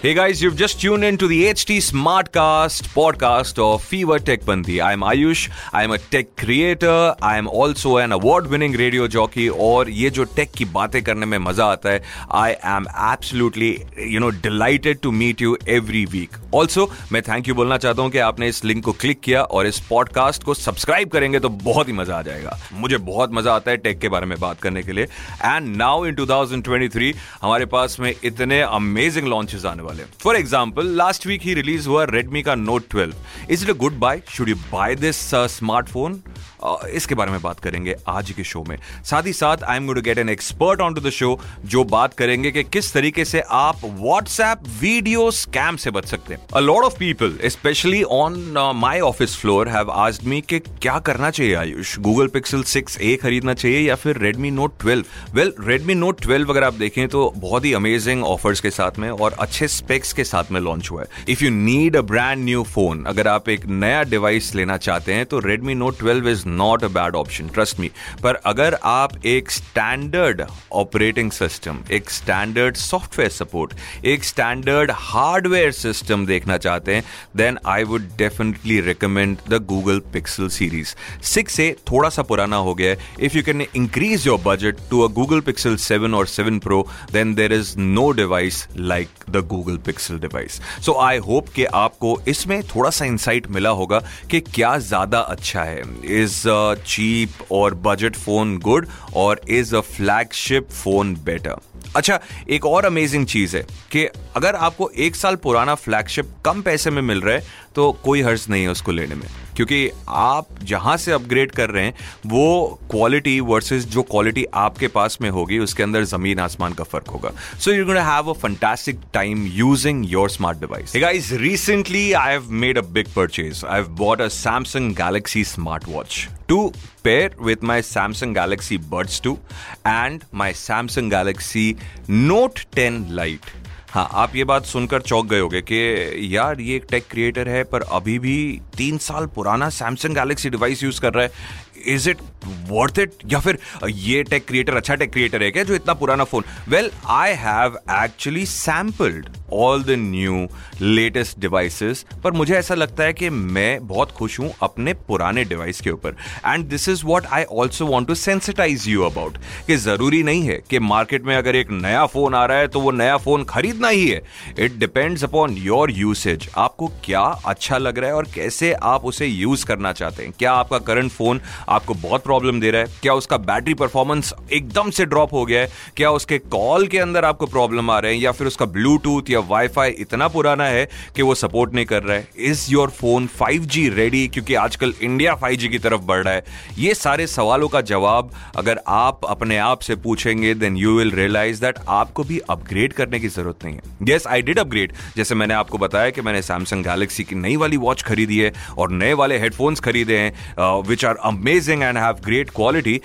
Hey guys, you've just tuned in to the HT Smartcast podcast of Fever Tech Bandi. I'm Ayush. I'm a tech creator. I'm also an award-winning radio jockey. और ये जो take की बातें करने में मज़ा आता है I am absolutely you know delighted to meet you every week also मैं थैंक यू बोलना चाहता हूँ कि आपने इस लिंक को क्लिक किया और इस पॉडकास्ट को सब्सक्राइब करेंगे तो बहुत ही मज़ा आ जाएगा मुझे बहुत मज़ा आता है टेक के बारे में बात करने के लिए एंड नाउ इन 2023 हमारे पास में इतने अमेजिंग लॉन्चेस आने वाले फॉर एग्ज़ाम्पल लास्ट वीक ही रिलीज़ हुआ रेडमी का note 12 is it a good buy should you buy this smartphone इसके बारे में बात करेंगे आज के शो में। साथ ही साथ I am to get an expert on to the show जो बात करेंगे कि किस तरीके से आप व्हाट्सएप वीडियो स्कैम से बच सकते हैं। A lot of people specially on my office floor have asked me कि क्या करना चाहिए आयुष? गूगल पिक्सल 6a खरीदना चाहिए या फिर Redmi Note 12 well Redmi Note 12 अगर आप देखें तो बहुत ही अमेजिंग ऑफर्स के साथ में और अच्छे स्पेक्स के साथ में लॉन्च हुआ है। If you need a brand new phone अगर आप एक नया डिवाइस लेना चाहते हैं तो Redmi note twelve is not a bad option trust me पर अगर आप एक स्टैंडर्ड ऑपरेटिंग सिस्टम एक स्टैंडर्ड सॉफ्टवेयर सपोर्ट एक स्टैंडर्ड हार्डवेयर सिस्टम देखना चाहते हैं then I would definitely recommend the Google Pixel series six A थोड़ा सा पुराना हो गया है। If you can increase your budget to a Google Pixel seven और seven pro then there is no device like the Google Pixel device so I hope कि आपको इसमें थोड़ा सा इंसाइट मिला होगा कि क्या ज़्यादा अच्छा है। इज़ अ चीप और बजट फ़ोन गुड और is a flagship phone better अच्छा एक और अमेजिंग चीज़ है कि अगर आपको एक साल पुराना फ्लैगशिप कम पैसे में मिल रहा है तो कोई हर्ज नहीं है उसको लेने में। क्योंकि आप जहाँ से अपग्रेड कर रहे हैं, वो क्वालिटी वर्सेस जो क्वालिटी आपके पास में होगी, उसके अंदर ज़मीन आसमान का फ़र्क होगा। So you gonna have a fantastic time using your smart device guys recently I have made a big purchase I have bought a Samsung Galaxy smart watch to pair with my Samsung Galaxy Buds 2 and my Samsung Galaxy Note 10 Lite. हाँ आप ये बात सुनकर चौक गए होगे कि यार, ये एक टेक क्रिएटर है, पर अभी भी तीन साल पुराना सैमसंग गैलेक्सी डिवाइस यूज़ कर रहा है। इज़ इट वर्थ इट या फिर ये टेक क्रिएटर अच्छा टेक क्रिएटर है क्या जो इतना पुराना phone well I have actually sampled all the new latest devices पर मुझे ऐसा लगता है कि मैं बहुत खुश हूँ अपने पुराने डिवाइस के ऊपर। And this is what I also want to sensitize you about कि ज़रूरी नहीं है कि मार्केट में अगर एक नया फ़ोन आ रहा है तो वो नया फ़ोन खरीदना ही है। It depends upon your usage आपको क्या अच्छा लग रहा है और कैसे आप उसे यूज़ करना चाहते हैं? क्या आपका करंट फ़ोन आपको बहुत प्रॉब्लम दे रहा है? क्या उसका बैटरी परफॉर्मेंस एकदम से ड्रॉप हो गया है? क्या उसके कॉल के अंदर आपको प्रॉब्लम आ रहे हैं? या फिर उसका ब्लूटूथ या वाईफाई इतना पुराना है कि वो सपोर्ट नहीं कर रहा है? Is your phone 5G ready क्योंकि आजकल इंडिया 5G की तरफ़ बढ़ रहा है। ये सारे सवालों का जवाब अगर आप अपने आप से पूछेंगे then you will realize that आपको भी अपग्रेड करने की ज़रूरत नहीं है। यस आई डिड अपग्रेड जैसे मैंने आपको बताया कि मैंने सैमसंग गैलेक्सी की नई वाली वॉच खरीदी है और नए वाले हेडफोन्स खरीदे हैं which are amazing and have quality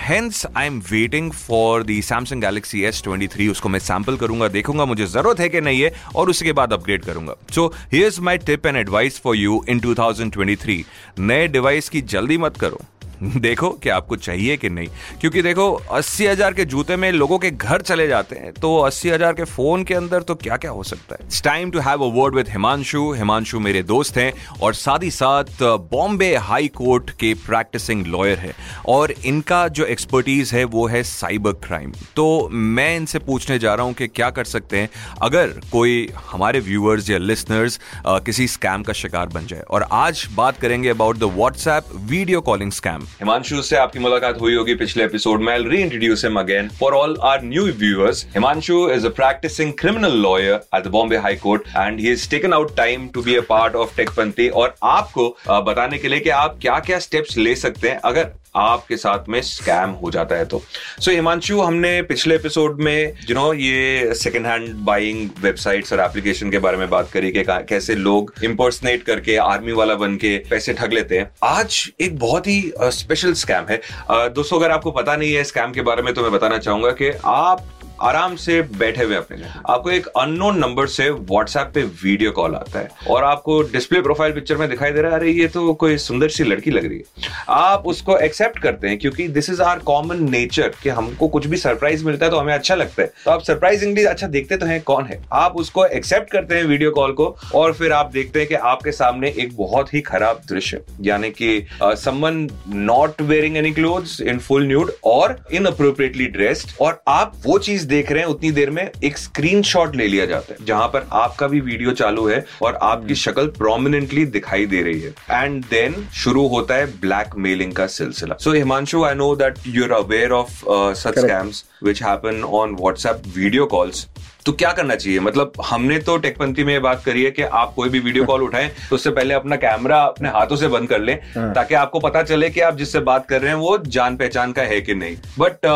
hence I am waiting for the Samsung Galaxy S twenty three उसको मैं सैंपल करूँगा, देखूँगा मुझे ज़रूरत है कि नहीं है, और उसके बाद अपग्रेड करूँगा। So here's my tip and advice for you in 2023 नए डिवाइस की जल्दी मत करो। देखो कि आपको चाहिए कि नहीं। क्योंकि देखो, अस्सी हज़ार के जूते में लोगों के घर चले जाते हैं तो अस्सी हज़ार के फ़ोन के अंदर तो क्या क्या हो सकता है? It's time to have a word with Himanshu Himanshu मेरे दोस्त हैं, और साथ ही साथ बॉम्बे हाई कोर्ट के प्रैक्टिसिंग लॉयर है, और इनका जो एक्सपर्टीज है, वो है साइबर क्राइम तो मैं इनसे पूछने जा रहा हूँ कि क्या कर सकते हैं, अगर कोई हमारे व्यूअर्स या लिसनर्स किसी स्कैम का शिकार बन जाए। और आज बात करेंगे about the WhatsApp video calling scam Himanshu से आपकी मुलाकात हुई होगी पिछले एपिसोड में। I reintroduce him again for all our new viewers Himanshu is a practising criminal lawyer at the Bombay high court and he is taken out time to be a part of Techpanthi और आपको बताने के लिए कि आप क्या क्या steps ले सकते हैं। अगर आपके साथ में स्कैम हो जाता है तो। सो so, हिमांशु हमने पिछले एपिसोड में यू नो ये सेकेंड हैंड बाइंग वेबसाइट्स और एप्लीकेशन के बारे में बात करी कि कैसे लोग इम्पर्सनेट करके आर्मी वाला बन के पैसे ठग लेते हैं। आज एक बहुत ही स्पेशल स्कैम है। दोस्तों अगर आपको पता नहीं है स्कैम के बारे में तो मैं बताना चाहूँगा कि आप आराम से बैठे हुए अपने आपको एक अननोन नंबर से व्हाट्सएप पे वीडियो कॉल आता है और आपको डिस्प्ले प्रोफ़ाइल पिक्चर में दिखाई दे रहा है, अरे, ये तो कोई सुंदर सी लड़की लग रही है। आप उसको एक्सेप्ट करते हैं क्योंकि this is our common nature कि हमको कुछ भी सरप्राइज़ मिलता है तो हमें अच्छा लगता है। तो आप सरप्राइजिंगली अच्छा देखते तो हैं कौन है? आप उसको एक्सेप्ट करते हैं वीडियो कॉल को और फिर आप देखते हैं कि आपके सामने एक बहुत ही खराब दृश्य, यानी कि someone not wearing any clothes in full nude और इन अप्रोप्रिएटली ड्रेस्ड और आप वो चीज़ देख रहे हैं उतनी देर में एक स्क्रीनशॉट ले लिया जाता है जहाँ पर आपका भी वीडियो चालू है और आपकी शक्ल प्रोमिनेंटली दिखाई दे रही है। एंड देन शुरू होता है ब्लैक मेलिंग का सिलसिला। So Himanshu I know that you are aware of such scams which happen on WhatsApp video calls तो क्या करना चाहिए मतलब हमने तो टेकपंथी में बात करी है कि आप कोई भी वीडियो कॉल उठाएँ तो उससे पहले अपना कैमरा अपने हाथों से बंद कर लें हाँ। ताकि आपको पता चले कि आप जिससे बात कर रहे हैं वो जान पहचान का है कि नहीं बट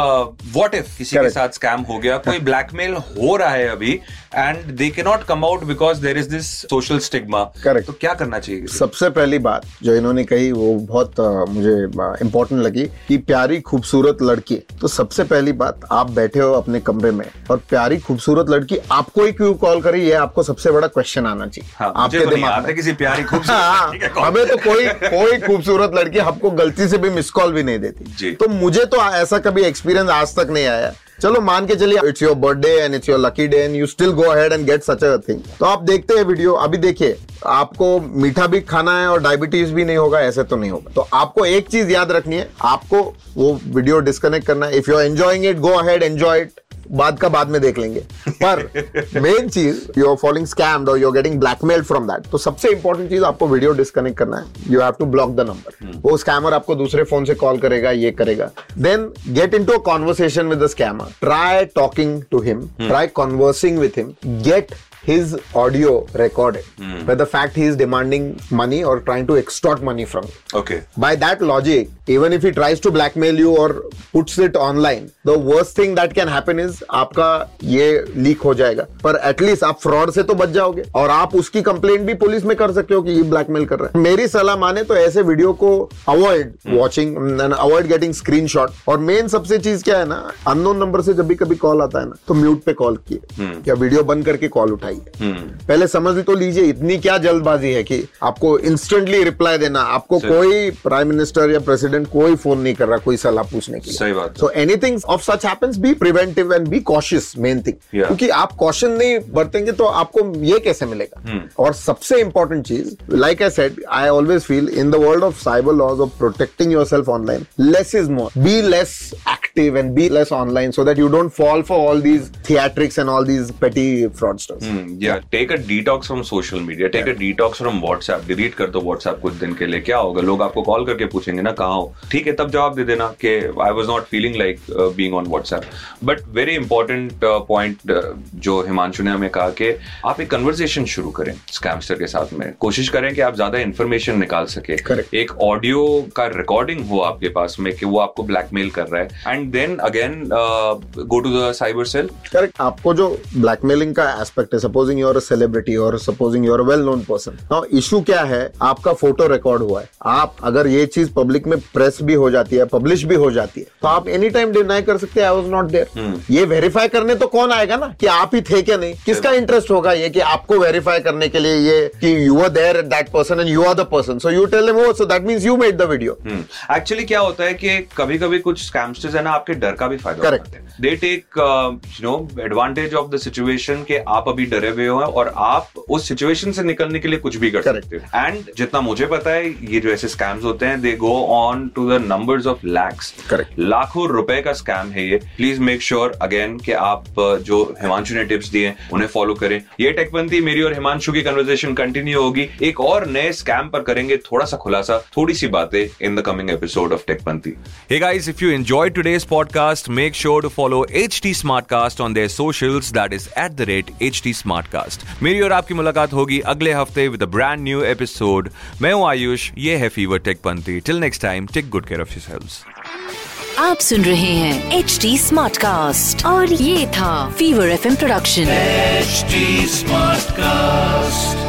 वॉट इफ़ किसी के साथ स्कैम हो गया कोई ब्लैकमेल हो रहा है अभी एंड दे के not come out because there is this social stigma Correct. तो क्या करना चाहिए सबसे पहली बात जो इन्होंने कही वो बहुत अ, मुझे इंपॉर्टेंट लगी कि प्यारी खूबसूरत लड़की तो सबसे पहली बात आप बैठे हो अपने कमरे में और प्यारी खूबसूरत लड़की आपको ही क्यों कॉल करी ये आपको सबसे बड़ा क्वेश्चन आना चाहिए। हाँ, मुझे तो नहीं आता किसी प्यारी खूबसूरत हाँ। हमें तो कोई कोई खूबसूरत लड़की हमको गलती से भी मिस कॉल भी नहीं देती। तो मुझे तो ऐसा कभी एक्सपीरियंस आज तक नहीं आया। चलो मान के चलिए it's your birthday and it's your lucky day and you still go ahead and get such a thing तो आप देखते हैं वीडियो अभी देखिए आपको मीठा भी खाना है और डायबिटीज़ भी नहीं होगा ऐसे तो नहीं होगा। तो आपको एक चीज़ याद रखनी है आपको वो वीडियो डिस्कनेक्ट करना है। If you are enjoying it go ahead enjoy it बाद का बाद में देख लेंगे। पर मेन चीज़ यू आर फॉलोइंग स्कैम्ड और you are getting blackmail from that तो सबसे इंपॉर्टेंट चीज़ आपको वीडियो डिस्कनेक्ट करना है। You have to block the number वो स्कैमर आपको दूसरे फ़ोन से कॉल करेगा ये करेगा। Then get into a conversation with the scammer try talking to him try conversing with him get his audio recorded mm. where the fact he is demanding money or trying to extort money from you okay by that logic, even if he tries to blackmail you or puts it online, the worst thing that can happen is आपका ये leak हो जाएगा पर at least आप fraud से तो बच जाओगे और आप उसकी कंप्लेंट भी पुलिस में कर सकते हो कि ये ब्लैकमेल कर रहा है मेरी सलाह माने तो ऐसे वीडियो को avoid watching avoid getting screenshot और मेन सबसे चीज़ क्या है ना अननोन नंबर से जब भी कभी कॉल आता है ना तो म्यूट पे कॉल किए या वीडियो बंद करके कॉल उठाइए पहले समझ तो लीजिए इतनी क्या जल्दबाजी है कि आपको इंस्टेंटली रिप्लाई देना आपको कोई प्राइम मिनिस्टर या प्रेसिडेंट कोई फ़ोन नहीं कर रहा कोई सलाह पूछने के सही बात। So anything of such happens be preventive and be cautious main thing क्योंकि आप कॉशन नहीं बरतेंगे तो आपको ये कैसे मिलेगा? Hmm. और सबसे important cheese like I said I always feel in the world of cyber laws of protecting yourself online less is more be less active and be less online so that you don't fall for all these theatrics and all these petty fraudsters या take a detox from social media take a detox from WhatsApp delete कर दो WhatsApp कुछ दिन के लिए। क्या होगा? लोग आपको कॉल करके पूछेंगे ना कहाँ हो? ठीक है तब जवाब दे देना कि I was not feeling like being on WhatsApp but very important point जो हिमांशु ने हमें कहा कि आप एक कन्वर्सेशन शुरू करें स्कैमस्टर के साथ में। कोशिश करें कि आप ज़्यादा इंफॉर्मेशन निकाल सके। Correct. एक ऑडियो का रिकॉर्डिंग हो आपके पास में कि वो आपको ब्लैकमेल कर रहा है। And then again go to the cyber cell correct आपको जो ब्लैकमेलिंग का एस्पेक्ट है सपोजिंग यूर सेलिब्रिटी और supposing you're well known person now issue क्या है? आपका फ़ोटो रिकॉर्ड हुआ है। आप अगर ये चीज़ पब्लिक में प्रेस भी हो जाती है पब्लिश भी हो जाती है तो आप एनी टाइम डिनाई कर सकते हैं आई देयर ये वेरीफाई करने तो कौन आएगा ना? कि आप ही थे क्या नहीं? किसका इंटरेस्ट होगा ये कि आपको वेरीफाई करने के लिए ये कि you are there that person and you are the person so you tell him so that means you made the video actually क्या होता है कि कभी कभी कुछ स्कैमस्टर्स है ना आपके डर का भी फ़ायदा Correct. उठाते हैं। They take you know advantage of the situation के आप अभी डरे हुए हो और आप उस सिचुएशन से निकलने के लिए कुछ भी कर सकते हो। एंड जितना मुझे पता है ये जो ऐसे स्कैम्स होते हैं they go on to the numbers of lakhs. लाखों रुपए का स्कैम है ये। प्लीज़ मेक श्योर अगेन कि आप uh, जो हिमांशु ने टिप्स दिए उन्हें फॉलो करें। ये टेकपंथी मेरी और हिमांशु की कन्वर्सेशन कंटिन्यू होगी। एक और नए स्कैम पर करेंगे थोड़ा सा खुलासा थोड़ी सी बातें in the coming episode of Techpanthi Hey guys, if you enjoyed today's podcast, make sure to follow HT Smartcast on their socials. That is at the rate HT Smartcast. मेरी और आपकी मुलाकात होगी अगले हफ़्ते with a brand new episode मैं हूँ आयुष ये है Fever Techpanthi till next time take good care of yourselves आप सुन रहे हैं एच डी स्मार्ट कास्ट और ये था Fever F production HD Smartcast.